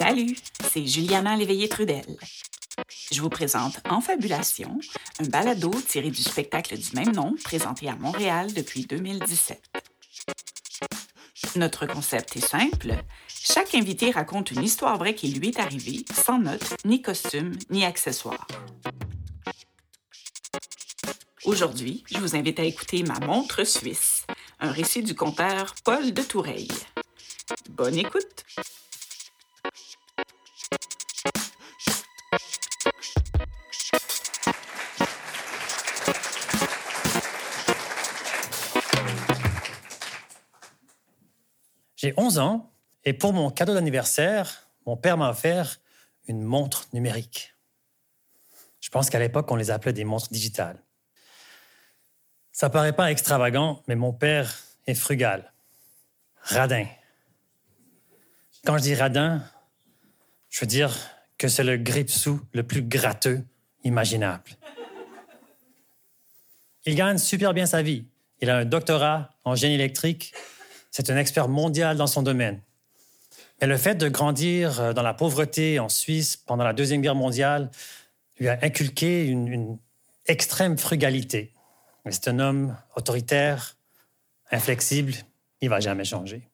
Salut, c'est Juliana Léveillé-Trudel. Je vous présente En Fabulation, un balado tiré du spectacle du même nom présenté à Montréal depuis 2017. Notre concept est simple. Chaque invité raconte une histoire vraie qui lui est arrivée, sans notes, ni costume, ni accessoires. Aujourd'hui, je vous invite à écouter Ma montre suisse, un récit du conteur Paul de Toureille. Bonne écoute! J'ai 11 ans et pour mon cadeau d'anniversaire, mon père m'a offert une montre numérique. Je pense qu'à l'époque, on les appelait des montres digitales. Ça paraît pas extravagant, mais mon père est frugal, radin. Quand je dis radin, je veux dire que c'est le grippe-sous le plus gratteux imaginable. Il gagne super bien sa vie. Il a un doctorat en génie électrique c'est un expert mondial dans son domaine. Mais le fait de grandir euh, dans la pauvreté en Suisse pendant la Deuxième Guerre mondiale lui a inculqué une, extrême frugalité. C'est un homme autoritaire, inflexible, il va jamais changer.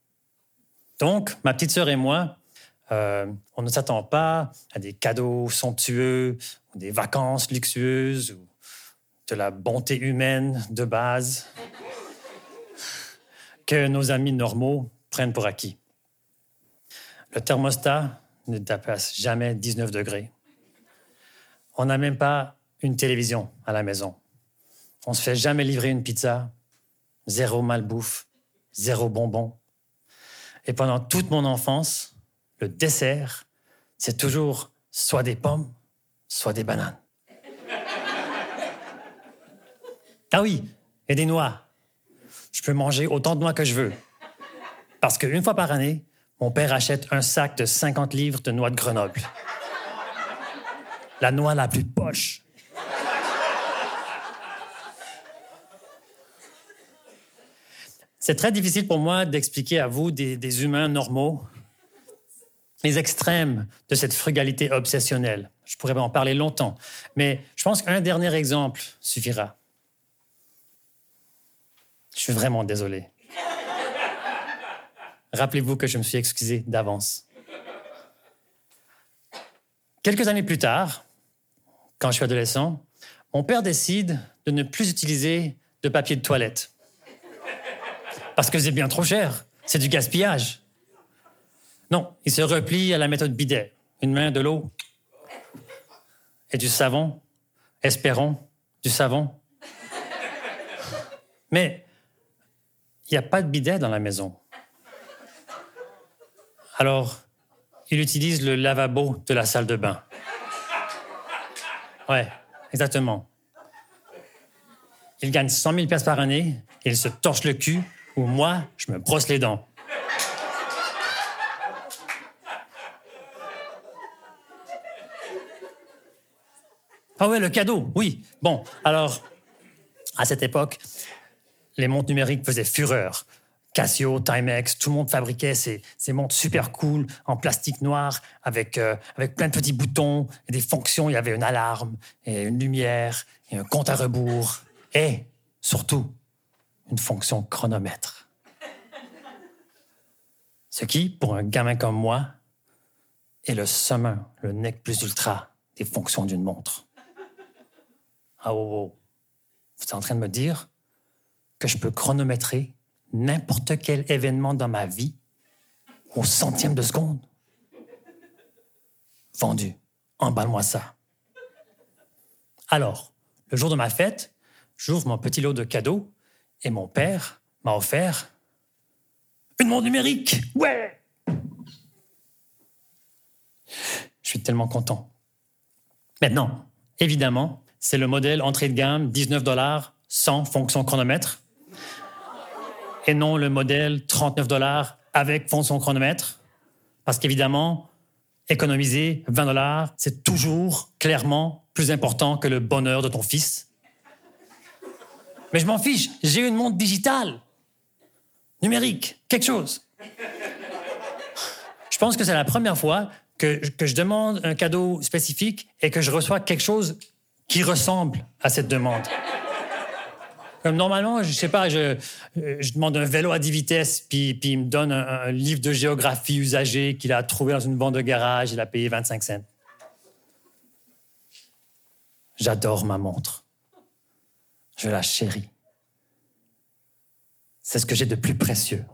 Donc, ma petite sœur et moi, euh, on ne s'attend pas à des cadeaux somptueux, ou des vacances luxueuses, ou de la bonté humaine de base que nos amis normaux prennent pour acquis. Le thermostat ne dépasse jamais 19 degrés. On n'a même pas une télévision à la maison. On se fait jamais livrer une pizza, zéro malbouffe, zéro bonbon. Et pendant toute mon enfance, le dessert, c'est toujours soit des pommes, soit des bananes. Ah oui, et des noix je peux manger autant de noix que je veux. Parce qu'une fois par année, mon père achète un sac de 50 livres de noix de Grenoble. La noix la plus poche. C'est très difficile pour moi d'expliquer à vous, des, humains normaux, les extrêmes de cette frugalité obsessionnelle. Je pourrais en parler longtemps, mais je pense qu'un dernier exemple suffira. Je suis vraiment désolé. Rappelez-vous que je me suis excusé d'avance. Quelques années plus tard, quand je suis adolescent, mon père décide de ne plus utiliser de papier de toilette. Parce que c'est bien trop cher. C'est du gaspillage. Non, il se replie à la méthode bidet. Une main, de l'eau et du savon. Espérons, du savon. Mais il n'y a pas de bidet dans la maison. Alors, il utilise le lavabo de la salle de bain. Ouais, exactement. Il gagne 100 000 pièces par année il se torche le cul ou moi, je me brosse les dents. Ah ouais, le cadeau, oui. Bon, alors, à cette époque, les montres numériques faisaient fureur. Casio, Timex, tout le monde fabriquait ces, montres super cool en plastique noir avec, euh, avec plein de petits boutons et des fonctions. Il y avait une alarme et une lumière et un compte à rebours et surtout une fonction chronomètre. Ce qui, pour un gamin comme moi, est le summum, le nec plus ultra des fonctions d'une montre. Ah oh, oh. Vous êtes en train de me dire que je peux chronométrer n'importe quel événement dans ma vie au centième de seconde. Vendu. Emballe-moi ça. Alors, le jour de ma fête, j'ouvre mon petit lot de cadeaux et mon père m'a offert une montre numérique. Ouais! Je suis tellement content. Maintenant, évidemment, c'est le modèle entrée de gamme, 19 dollars, sans fonction chronomètre et non le modèle 39 dollars avec fonction chronomètre. Parce qu'évidemment, économiser 20 dollars, c'est toujours clairement plus important que le bonheur de ton fils. Mais je m'en fiche, j'ai une montre digitale, numérique, quelque chose. Je pense que c'est la première fois que, que je demande un cadeau spécifique et que je reçois quelque chose qui ressemble à cette demande. Comme normalement, je sais pas, je, demande un vélo à 10 vitesses, puis, il me donne un, un livre de géographie usagé qu'il a trouvé dans une bande de garage, il a payé 25 cents. J'adore ma montre. Je la chéris. C'est ce que j'ai de plus précieux.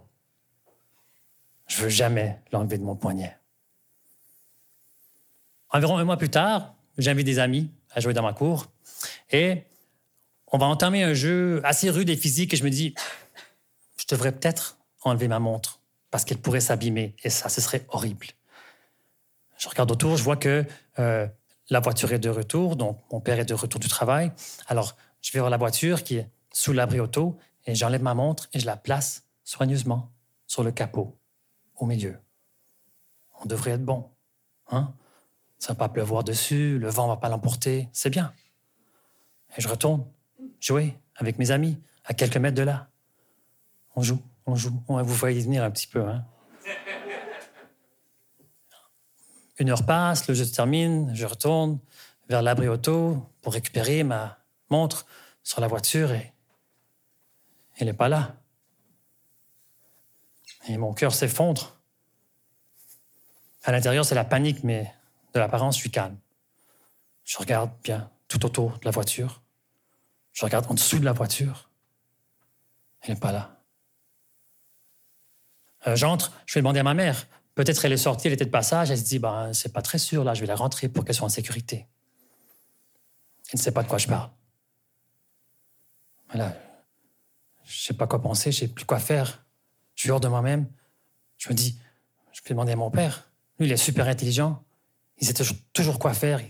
Je veux jamais l'enlever de mon poignet. Environ un mois plus tard, j'invite des amis à jouer dans ma cour et on va entamer un jeu assez rude et physique et je me dis, je devrais peut-être enlever ma montre parce qu'elle pourrait s'abîmer et ça, ce serait horrible. Je regarde autour, je vois que euh, la voiture est de retour, donc mon père est de retour du travail. Alors, je vais voir la voiture qui est sous l'abri auto et j'enlève ma montre et je la place soigneusement sur le capot, au milieu. On devrait être bon. Hein? Ça va pas pleuvoir dessus, le vent va pas l'emporter, c'est bien. Et je retourne jouer avec mes amis à quelques mètres de là. On joue, on joue. On vous voyez venir un petit peu. Hein? Une heure passe, le jeu se termine, je retourne vers l'abri auto pour récupérer ma montre sur la voiture et elle n'est pas là. Et mon cœur s'effondre. À l'intérieur, c'est la panique, mais de l'apparence, je suis calme. Je regarde bien tout autour de la voiture. Je regarde en dessous de la voiture. Elle n'est pas là. Euh, J'entre, je vais demander à ma mère. Peut-être elle est sortie, elle était de passage. Elle se dit, ben, c'est pas très sûr, là, je vais la rentrer pour qu'elle soit en sécurité. Elle ne sait pas de quoi je parle. Voilà. Je sais pas quoi penser, je sais plus quoi faire. Je suis hors de moi-même. Je me dis, je vais demander à mon père. Lui, il est super intelligent. Il sait toujours, toujours quoi faire.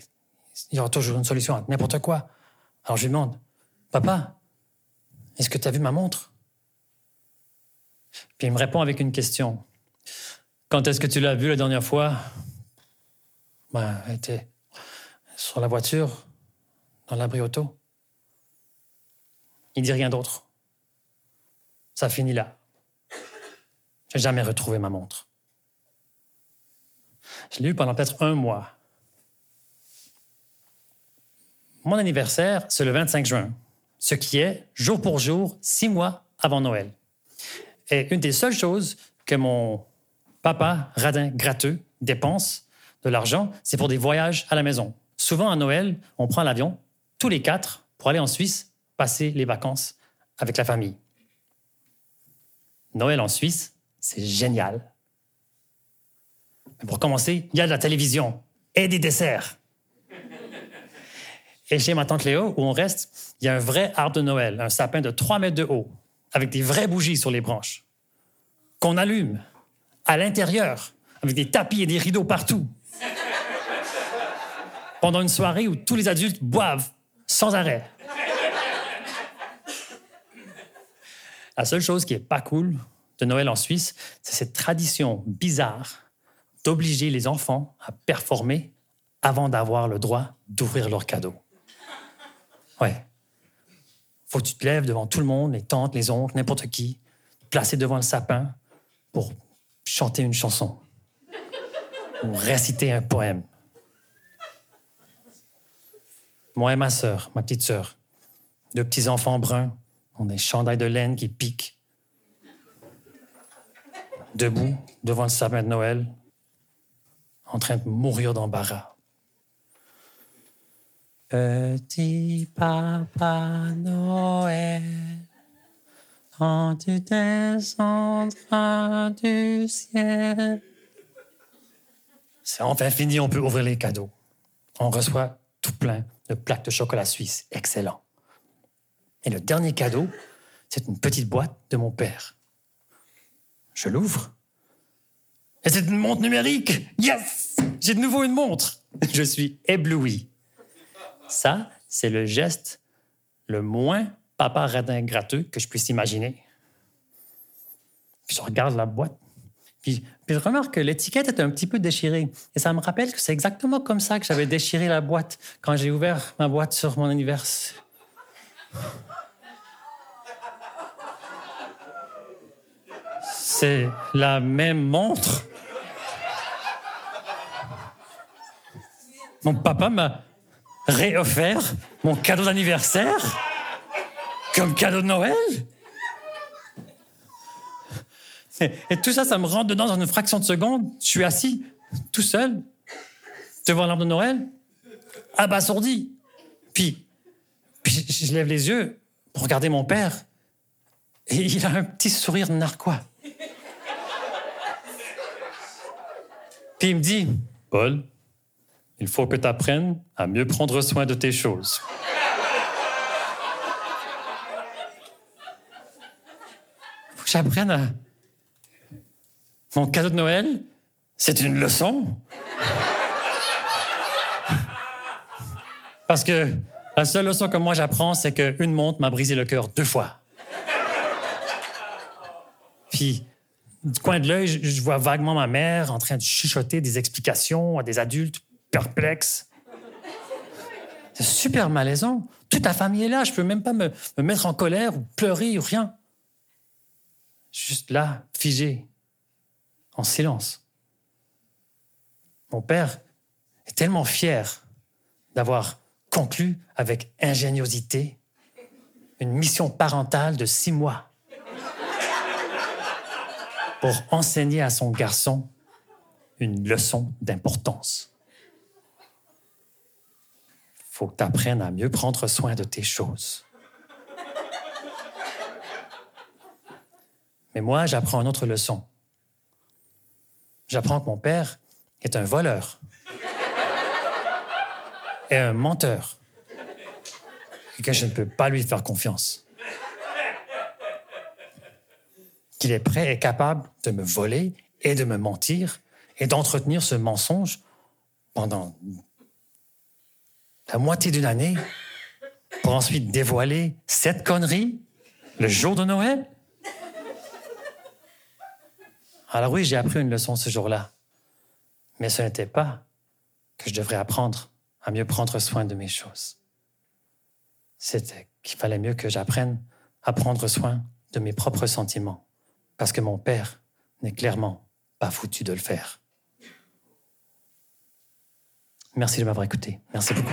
Il y aura toujours une solution à n'importe quoi. Alors je lui demande, Papa, est-ce que tu as vu ma montre? Puis il me répond avec une question. Quand est-ce que tu l'as vue la dernière fois? Ben, Elle était sur la voiture, dans l'abri auto. Il dit rien d'autre. Ça finit là. J'ai jamais retrouvé ma montre. Je l'ai eu pendant peut-être un mois. Mon anniversaire, c'est le 25 juin, ce qui est, jour pour jour, six mois avant Noël. Et une des seules choses que mon papa, radin gratteux, dépense de l'argent, c'est pour des voyages à la maison. Souvent à Noël, on prend l'avion, tous les quatre, pour aller en Suisse, passer les vacances avec la famille. Noël en Suisse, c'est génial. Mais pour commencer, il y a de la télévision et des desserts. Et chez ma tante Léo, où on reste, il y a un vrai arbre de Noël, un sapin de 3 mètres de haut, avec des vraies bougies sur les branches, qu'on allume à l'intérieur, avec des tapis et des rideaux partout. Pendant une soirée où tous les adultes boivent sans arrêt. La seule chose qui est pas cool de Noël en Suisse, c'est cette tradition bizarre d'obliger les enfants à performer avant d'avoir le droit d'ouvrir leurs cadeaux. Ouais. Faut que tu te lèves devant tout le monde, les tantes, les oncles, n'importe qui, te placer devant le sapin pour chanter une chanson ou réciter un poème. Moi et ma sœur, ma petite sœur, deux petits enfants bruns, ont des chandails de laine qui piquent. Debout devant le sapin de Noël, en train de mourir d'embarras. Petit papa Noël, quand tu descendras du ciel. C'est enfin fini, on peut ouvrir les cadeaux. On reçoit tout plein de plaques de chocolat suisse, excellent. Et le dernier cadeau, c'est une petite boîte de mon père. Je l'ouvre. Et c'est une montre numérique. Yes! J'ai de nouveau une montre. Je suis ébloui. Ça, c'est le geste le moins papa radin gratteux que je puisse imaginer. Puis je regarde la boîte. Puis, je remarque que l'étiquette est un petit peu déchirée. Et ça me rappelle que c'est exactement comme ça que j'avais déchiré la boîte quand j'ai ouvert ma boîte sur mon anniversaire. C'est la même montre. Mon papa m'a réoffert mon cadeau d'anniversaire comme cadeau de Noël. Et, tout ça, ça me rentre dedans dans une fraction de seconde. Je suis assis, tout seul, devant l'arbre de Noël, abasourdi. Puis, puis je je lève les yeux pour regarder mon père. Et il a un petit sourire narquois. Puis il me dit, Paul, il faut que tu apprennes à mieux prendre soin de tes choses. faut que j'apprenne à... Mon cadeau de Noël, c'est une leçon. Parce que la seule leçon que moi j'apprends, c'est qu'une montre m'a brisé le cœur deux fois. Puis, du coin de l'œil, je vois vaguement ma mère en train de chuchoter des explications à des adultes perplexes. C'est super malaisant. Toute la famille est là. Je peux même pas me, me mettre en colère ou pleurer ou rien. Juste là, figé, en silence. Mon père est tellement fier d'avoir conclu avec ingéniosité une mission parentale de six mois pour enseigner à son garçon une leçon d'importance. Faut que tu apprennes à mieux prendre soin de tes choses. Mais moi, j'apprends une autre leçon. J'apprends que mon père est un voleur et un menteur et que je ne peux pas lui faire confiance. Qu'il est prêt et capable de me voler et de me mentir et d'entretenir ce mensonge pendant la moitié d'une année pour ensuite dévoiler cette connerie le jour de Noël. Alors oui, j'ai appris une leçon ce jour-là, mais ce n'était pas que je devrais apprendre à mieux prendre soin de mes choses. C'était qu'il fallait mieux que j'apprenne à prendre soin de mes propres sentiments, parce que mon père n'est clairement pas foutu de le faire. Merci de m'avoir écouté. Merci beaucoup.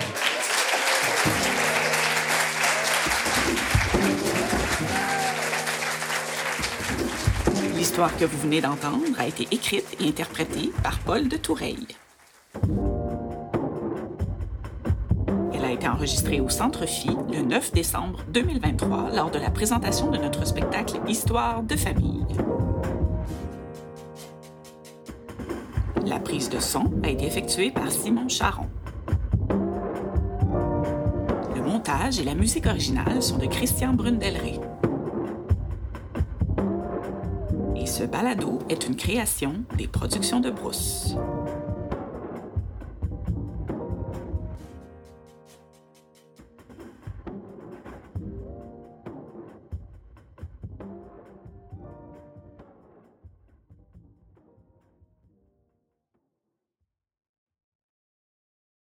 L'histoire que vous venez d'entendre a été écrite et interprétée par Paul de Toureille. Elle a été enregistrée au Centre Phi le 9 décembre 2023 lors de la présentation de notre spectacle Histoire de famille. La prise de son a été effectuée par Simon Charon. Le montage et la musique originale sont de Christian Brundelray. Et ce balado est une création des productions de Brousse.